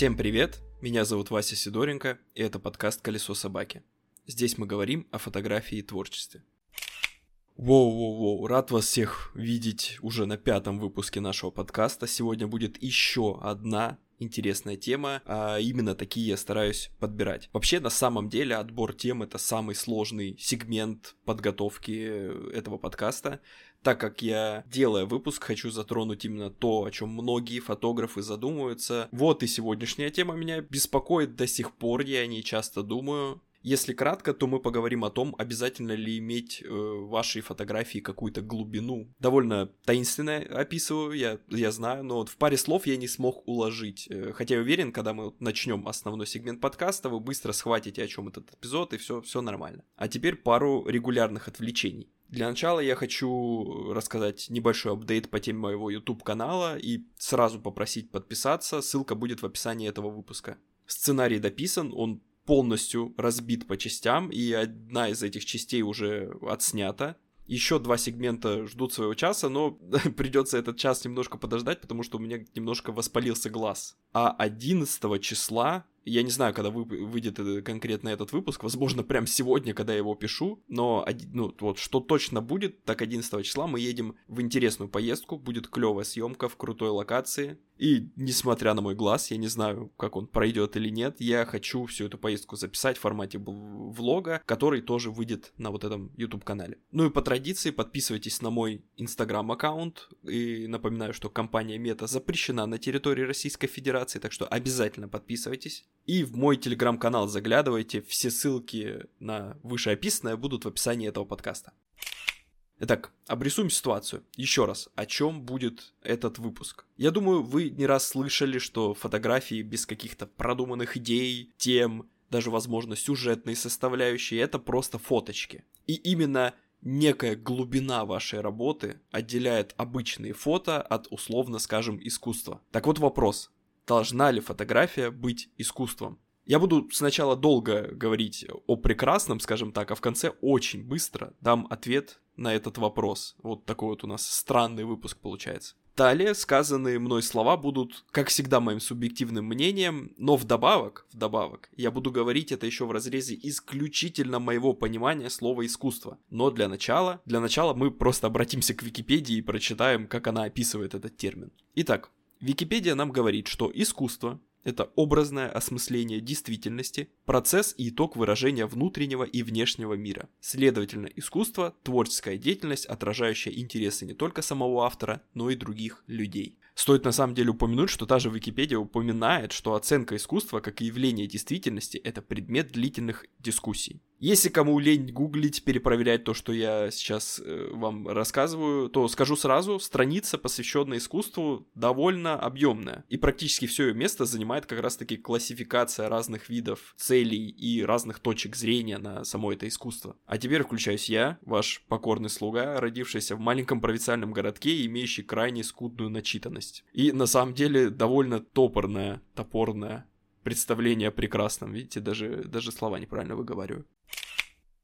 Всем привет, меня зовут Вася Сидоренко, и это подкаст «Колесо собаки». Здесь мы говорим о фотографии и творчестве. Воу-воу-воу, рад вас всех видеть уже на пятом выпуске нашего подкаста. Сегодня будет еще одна интересная тема, а именно такие я стараюсь подбирать. Вообще, на самом деле, отбор тем — это самый сложный сегмент подготовки этого подкаста, так как я, делая выпуск, хочу затронуть именно то, о чем многие фотографы задумываются. Вот и сегодняшняя тема меня беспокоит до сих пор, я о ней часто думаю. Если кратко, то мы поговорим о том, обязательно ли иметь э, вашей фотографии какую-то глубину. Довольно таинственно описываю, я, я знаю, но вот в паре слов я не смог уложить. Э, хотя я уверен, когда мы начнем основной сегмент подкаста, вы быстро схватите, о чем этот эпизод, и все, все нормально. А теперь пару регулярных отвлечений. Для начала я хочу рассказать небольшой апдейт по теме моего YouTube канала и сразу попросить подписаться, ссылка будет в описании этого выпуска. Сценарий дописан, он полностью разбит по частям, и одна из этих частей уже отснята. Еще два сегмента ждут своего часа, но придется этот час немножко подождать, потому что у меня немножко воспалился глаз. А 11 числа я не знаю, когда вы, выйдет конкретно этот выпуск, возможно, прям сегодня, когда я его пишу, но ну, вот что точно будет, так 11 числа мы едем в интересную поездку, будет клевая съемка в крутой локации, и несмотря на мой глаз, я не знаю, как он пройдет или нет, я хочу всю эту поездку записать в формате влога, который тоже выйдет на вот этом YouTube канале. Ну и по традиции подписывайтесь на мой Instagram аккаунт и напоминаю, что компания Мета запрещена на территории Российской Федерации, так что обязательно подписывайтесь. И в мой телеграм-канал заглядывайте, все ссылки на вышеописанное будут в описании этого подкаста. Итак, обрисуем ситуацию. Еще раз, о чем будет этот выпуск. Я думаю, вы не раз слышали, что фотографии без каких-то продуманных идей, тем, даже, возможно, сюжетной составляющей, это просто фоточки. И именно некая глубина вашей работы отделяет обычные фото от, условно скажем, искусства. Так вот вопрос, должна ли фотография быть искусством? Я буду сначала долго говорить о прекрасном, скажем так, а в конце очень быстро дам ответ на этот вопрос. Вот такой вот у нас странный выпуск получается. Далее сказанные мной слова будут, как всегда, моим субъективным мнением, но вдобавок, вдобавок, я буду говорить это еще в разрезе исключительно моего понимания слова искусство. Но для начала, для начала мы просто обратимся к Википедии и прочитаем, как она описывает этот термин. Итак, Википедия нам говорит, что искусство это образное осмысление действительности, процесс и итог выражения внутреннего и внешнего мира. Следовательно, искусство – творческая деятельность, отражающая интересы не только самого автора, но и других людей. Стоит на самом деле упомянуть, что та же Википедия упоминает, что оценка искусства как явление действительности – это предмет длительных дискуссий. Если кому лень гуглить, перепроверять то, что я сейчас э, вам рассказываю, то скажу сразу, страница, посвященная искусству, довольно объемная. И практически все ее место занимает как раз-таки классификация разных видов целей и разных точек зрения на само это искусство. А теперь включаюсь я, ваш покорный слуга, родившийся в маленьком провинциальном городке, имеющий крайне скудную начитанность. И на самом деле довольно топорная, топорная представление о прекрасном. Видите, даже, даже слова неправильно выговариваю.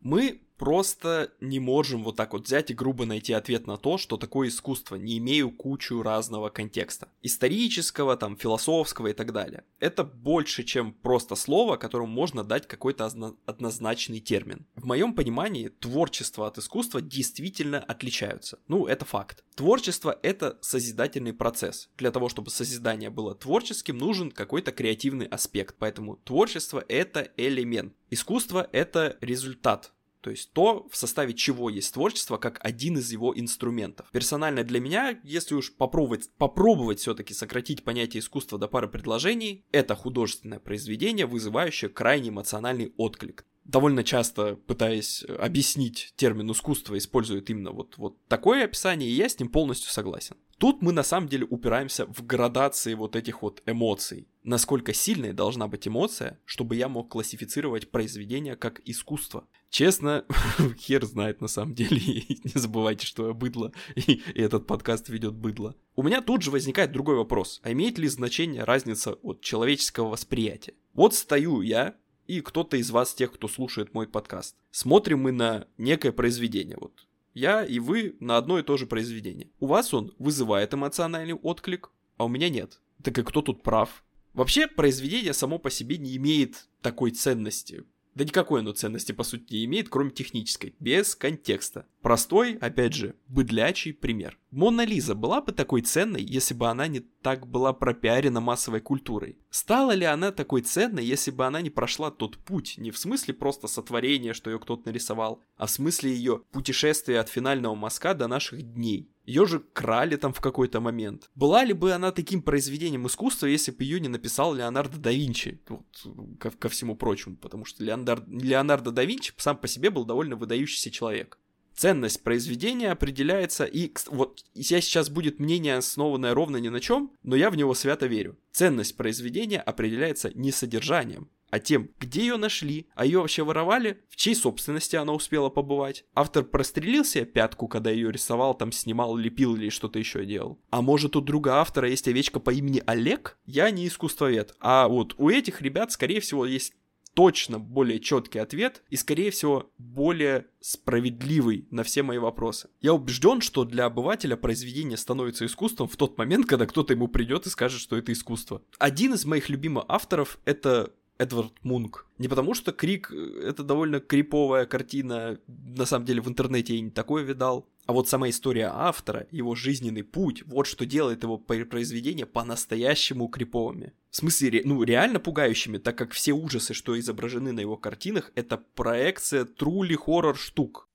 Мы просто не можем вот так вот взять и грубо найти ответ на то, что такое искусство, не имею кучу разного контекста. Исторического, там, философского и так далее. Это больше, чем просто слово, которому можно дать какой-то однозначный термин. В моем понимании, творчество от искусства действительно отличаются. Ну, это факт. Творчество — это созидательный процесс. Для того, чтобы созидание было творческим, нужен какой-то креативный аспект. Поэтому творчество — это элемент. Искусство — это результат то есть то, в составе чего есть творчество, как один из его инструментов. Персонально для меня, если уж попробовать, попробовать все-таки сократить понятие искусства до пары предложений, это художественное произведение, вызывающее крайне эмоциональный отклик довольно часто, пытаясь объяснить термин искусство, используют именно вот, вот такое описание, и я с ним полностью согласен. Тут мы на самом деле упираемся в градации вот этих вот эмоций. Насколько сильной должна быть эмоция, чтобы я мог классифицировать произведение как искусство. Честно, хер знает на самом деле. не забывайте, что я быдло, и, и этот подкаст ведет быдло. У меня тут же возникает другой вопрос. А имеет ли значение разница от человеческого восприятия? Вот стою я, и кто-то из вас, тех, кто слушает мой подкаст. Смотрим мы на некое произведение. Вот я и вы на одно и то же произведение. У вас он вызывает эмоциональный отклик, а у меня нет. Так и кто тут прав? Вообще, произведение само по себе не имеет такой ценности. Да никакой оно ценности, по сути, не имеет, кроме технической, без контекста. Простой, опять же, быдлячий пример. Мона Лиза была бы такой ценной, если бы она не так была пропиарена массовой культурой? Стала ли она такой ценной, если бы она не прошла тот путь, не в смысле просто сотворения, что ее кто-то нарисовал, а в смысле ее путешествия от финального мазка до наших дней? Ее же крали там в какой-то момент. Была ли бы она таким произведением искусства, если бы ее не написал Леонардо да Винчи? Вот, ко, ко всему прочему, потому что Леонардо, Леонардо да Винчи сам по себе был довольно выдающийся человек. Ценность произведения определяется, и вот я сейчас будет мнение, основанное ровно ни на чем, но я в него свято верю. Ценность произведения определяется не содержанием, а тем, где ее нашли, а ее вообще воровали, в чьей собственности она успела побывать. Автор прострелил себе пятку, когда ее рисовал, там снимал, лепил или что-то еще делал. А может у друга автора есть овечка по имени Олег? Я не искусствовед. А вот у этих ребят, скорее всего, есть точно более четкий ответ и, скорее всего, более справедливый на все мои вопросы. Я убежден, что для обывателя произведение становится искусством в тот момент, когда кто-то ему придет и скажет, что это искусство. Один из моих любимых авторов — это Эдвард Мунк. Не потому что Крик — это довольно криповая картина, на самом деле в интернете я не такое видал, а вот сама история автора, его жизненный путь, вот что делает его произведения по-настоящему криповыми. В смысле, ну, реально пугающими, так как все ужасы, что изображены на его картинах, это проекция трули хоррор штук.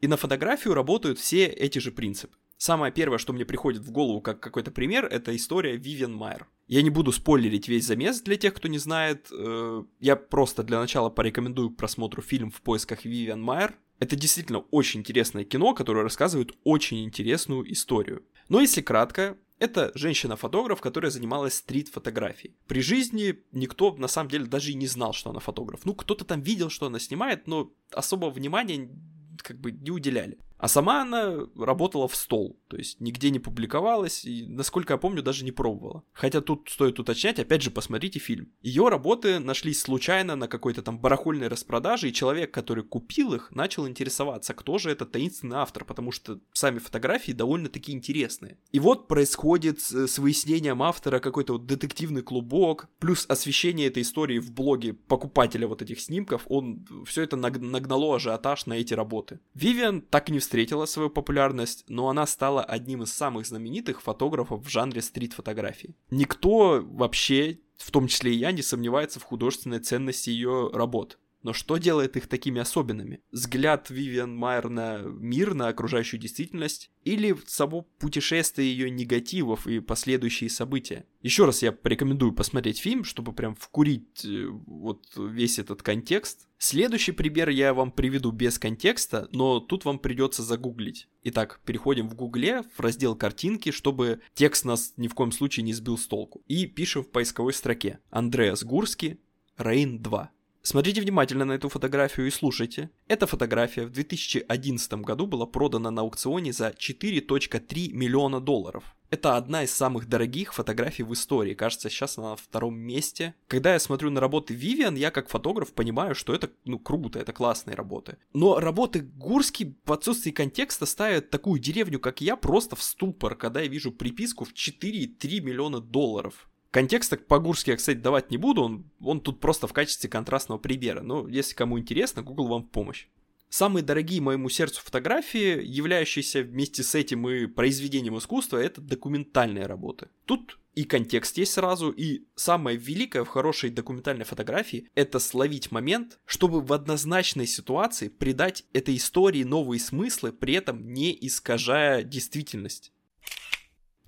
И на фотографию работают все эти же принципы. Самое первое, что мне приходит в голову как какой-то пример, это история Вивиан Майер. Я не буду спойлерить весь замес для тех, кто не знает. Э, я просто для начала порекомендую к просмотру фильм «В поисках Вивиан Майер». Это действительно очень интересное кино, которое рассказывает очень интересную историю. Но если кратко, это женщина-фотограф, которая занималась стрит-фотографией. При жизни никто, на самом деле, даже и не знал, что она фотограф. Ну, кто-то там видел, что она снимает, но особого внимания как бы не уделяли. А сама она работала в стол, то есть нигде не публиковалась и, насколько я помню, даже не пробовала. Хотя тут стоит уточнять, опять же, посмотрите фильм. Ее работы нашлись случайно на какой-то там барахольной распродаже, и человек, который купил их, начал интересоваться, кто же этот таинственный автор, потому что сами фотографии довольно-таки интересные. И вот происходит с выяснением автора какой-то вот детективный клубок, плюс освещение этой истории в блоге покупателя вот этих снимков, он все это нагнало ажиотаж на эти работы. Вивиан так и не встретила свою популярность, но она стала одним из самых знаменитых фотографов в жанре стрит-фотографии. Никто вообще, в том числе и я, не сомневается в художественной ценности ее работ. Но что делает их такими особенными? Взгляд Вивиан Майер на мир, на окружающую действительность или само путешествие ее негативов и последующие события? Еще раз я порекомендую посмотреть фильм, чтобы прям вкурить э, вот весь этот контекст. Следующий пример я вам приведу без контекста, но тут вам придется загуглить. Итак, переходим в гугле, в раздел картинки, чтобы текст нас ни в коем случае не сбил с толку. И пишем в поисковой строке Андреас Гурский, Рейн 2. Смотрите внимательно на эту фотографию и слушайте. Эта фотография в 2011 году была продана на аукционе за 4.3 миллиона долларов. Это одна из самых дорогих фотографий в истории. Кажется, сейчас она на втором месте. Когда я смотрю на работы Vivian, я как фотограф понимаю, что это ну круто, это классные работы. Но работы Гурский в отсутствии контекста ставят такую деревню, как я, просто в ступор, когда я вижу приписку в 4,3 миллиона долларов. Контекста по-гурски я, кстати, давать не буду, он, он тут просто в качестве контрастного примера, но если кому интересно, Google вам в помощь. Самые дорогие моему сердцу фотографии, являющиеся вместе с этим и произведением искусства, это документальные работы. Тут и контекст есть сразу, и самое великое в хорошей документальной фотографии — это словить момент, чтобы в однозначной ситуации придать этой истории новые смыслы, при этом не искажая действительность.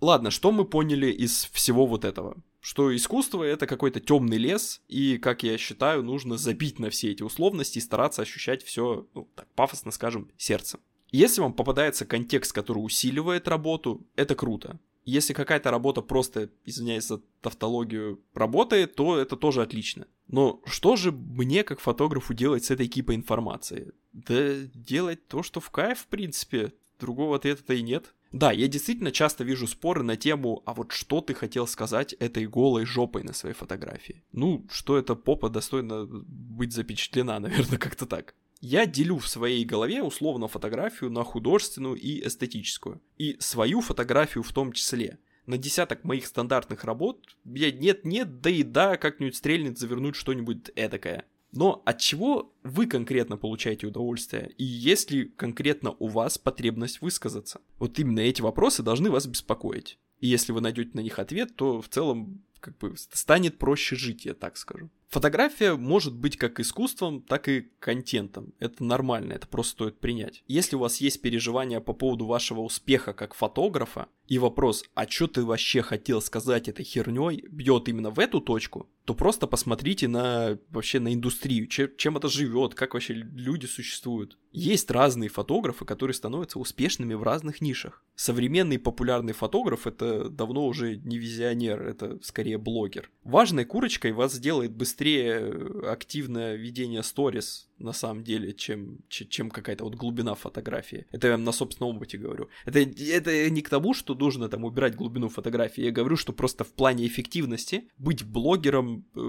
Ладно, что мы поняли из всего вот этого? Что искусство это какой-то темный лес, и, как я считаю, нужно забить на все эти условности и стараться ощущать все, ну, так пафосно скажем, сердцем. Если вам попадается контекст, который усиливает работу, это круто. Если какая-то работа просто, извиняюсь за тавтологию, работает, то это тоже отлично. Но что же мне, как фотографу, делать с этой кипой информации? Да делать то, что в кайф, в принципе. Другого ответа-то и нет. Да, я действительно часто вижу споры на тему, а вот что ты хотел сказать этой голой жопой на своей фотографии? Ну, что эта попа достойна быть запечатлена, наверное, как-то так. Я делю в своей голове условно фотографию на художественную и эстетическую. И свою фотографию в том числе. На десяток моих стандартных работ я нет-нет, да и да, как-нибудь стрельнет завернуть что-нибудь эдакое. Но от чего вы конкретно получаете удовольствие? И есть ли конкретно у вас потребность высказаться? Вот именно эти вопросы должны вас беспокоить. И если вы найдете на них ответ, то в целом как бы станет проще жить, я так скажу. Фотография может быть как искусством, так и контентом. Это нормально, это просто стоит принять. Если у вас есть переживания по поводу вашего успеха как фотографа, и вопрос, а что ты вообще хотел сказать этой херней, бьет именно в эту точку, то просто посмотрите на вообще на индустрию, чем, чем это живет, как вообще люди существуют. Есть разные фотографы, которые становятся успешными в разных нишах. Современный популярный фотограф это давно уже не визионер, это скорее блогер. Важной курочкой вас сделает быстрее активное ведение сторис на самом деле, чем, чем какая-то вот глубина фотографии. Это я на собственном опыте говорю. Это, это не к тому, что нужно там убирать глубину фотографии. Я говорю, что просто в плане эффективности быть блогером, э,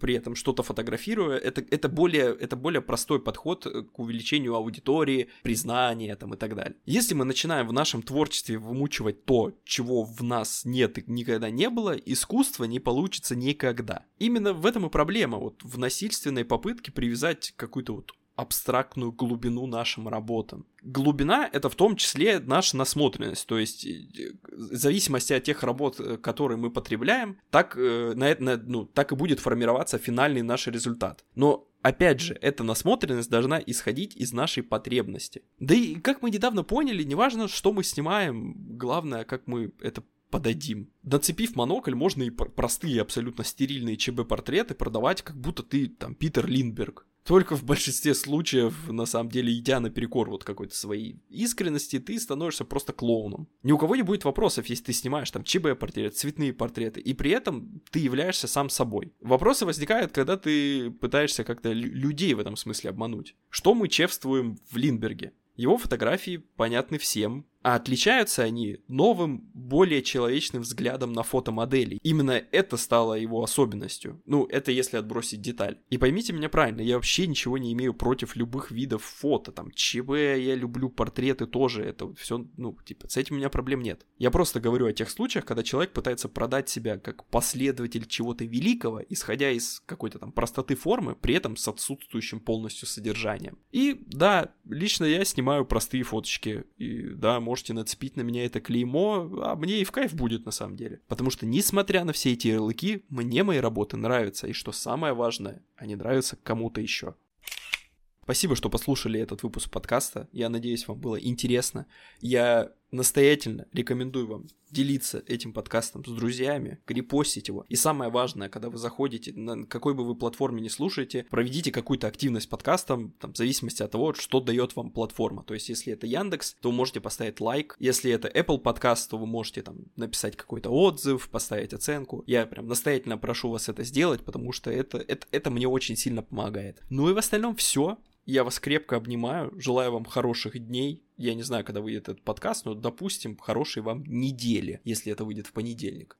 при этом что-то фотографируя, это, это, более, это более простой подход к увеличению аудитории, признания там и так далее. Если мы начинаем в нашем творчестве вымучивать то, чего в нас нет и никогда не было, искусство не получится никогда. Именно в этом и проблема. Вот в насильственной попытке привязать какую-то вот абстрактную глубину нашим работам. Глубина — это в том числе наша насмотренность, то есть э, в зависимости от тех работ, э, которые мы потребляем, так, э, на, на, ну, так и будет формироваться финальный наш результат. Но Опять же, эта насмотренность должна исходить из нашей потребности. Да и, как мы недавно поняли, неважно, что мы снимаем, главное, как мы это подадим. Нацепив монокль, можно и простые, абсолютно стерильные ЧБ-портреты продавать, как будто ты там Питер Линдберг. Только в большинстве случаев, на самом деле, идя наперекор вот какой-то своей искренности, ты становишься просто клоуном. Ни у кого не будет вопросов, если ты снимаешь там ЧБ-портрет, цветные портреты, и при этом ты являешься сам собой. Вопросы возникают, когда ты пытаешься как-то людей в этом смысле обмануть. Что мы чевствуем в Линдберге? Его фотографии понятны всем, а отличаются они новым, более человечным взглядом на фотомодели. Именно это стало его особенностью. Ну, это если отбросить деталь. И поймите меня правильно, я вообще ничего не имею против любых видов фото. Там, ЧБ, я люблю портреты тоже. Это вот все, ну, типа, с этим у меня проблем нет. Я просто говорю о тех случаях, когда человек пытается продать себя как последователь чего-то великого, исходя из какой-то там простоты формы, при этом с отсутствующим полностью содержанием. И да, лично я снимаю простые фоточки. И да, может можете нацепить на меня это клеймо, а мне и в кайф будет на самом деле. Потому что, несмотря на все эти ярлыки, мне мои работы нравятся, и что самое важное, они нравятся кому-то еще. Спасибо, что послушали этот выпуск подкаста. Я надеюсь, вам было интересно. Я настоятельно рекомендую вам делиться этим подкастом с друзьями, репостить его. И самое важное, когда вы заходите, на какой бы вы платформе не слушаете, проведите какую-то активность подкастом, там, в зависимости от того, что дает вам платформа. То есть, если это Яндекс, то вы можете поставить лайк. Если это Apple подкаст, то вы можете там написать какой-то отзыв, поставить оценку. Я прям настоятельно прошу вас это сделать, потому что это, это, это мне очень сильно помогает. Ну и в остальном все. Я вас крепко обнимаю, желаю вам хороших дней. Я не знаю, когда выйдет этот подкаст, но, допустим, хорошей вам недели, если это выйдет в понедельник.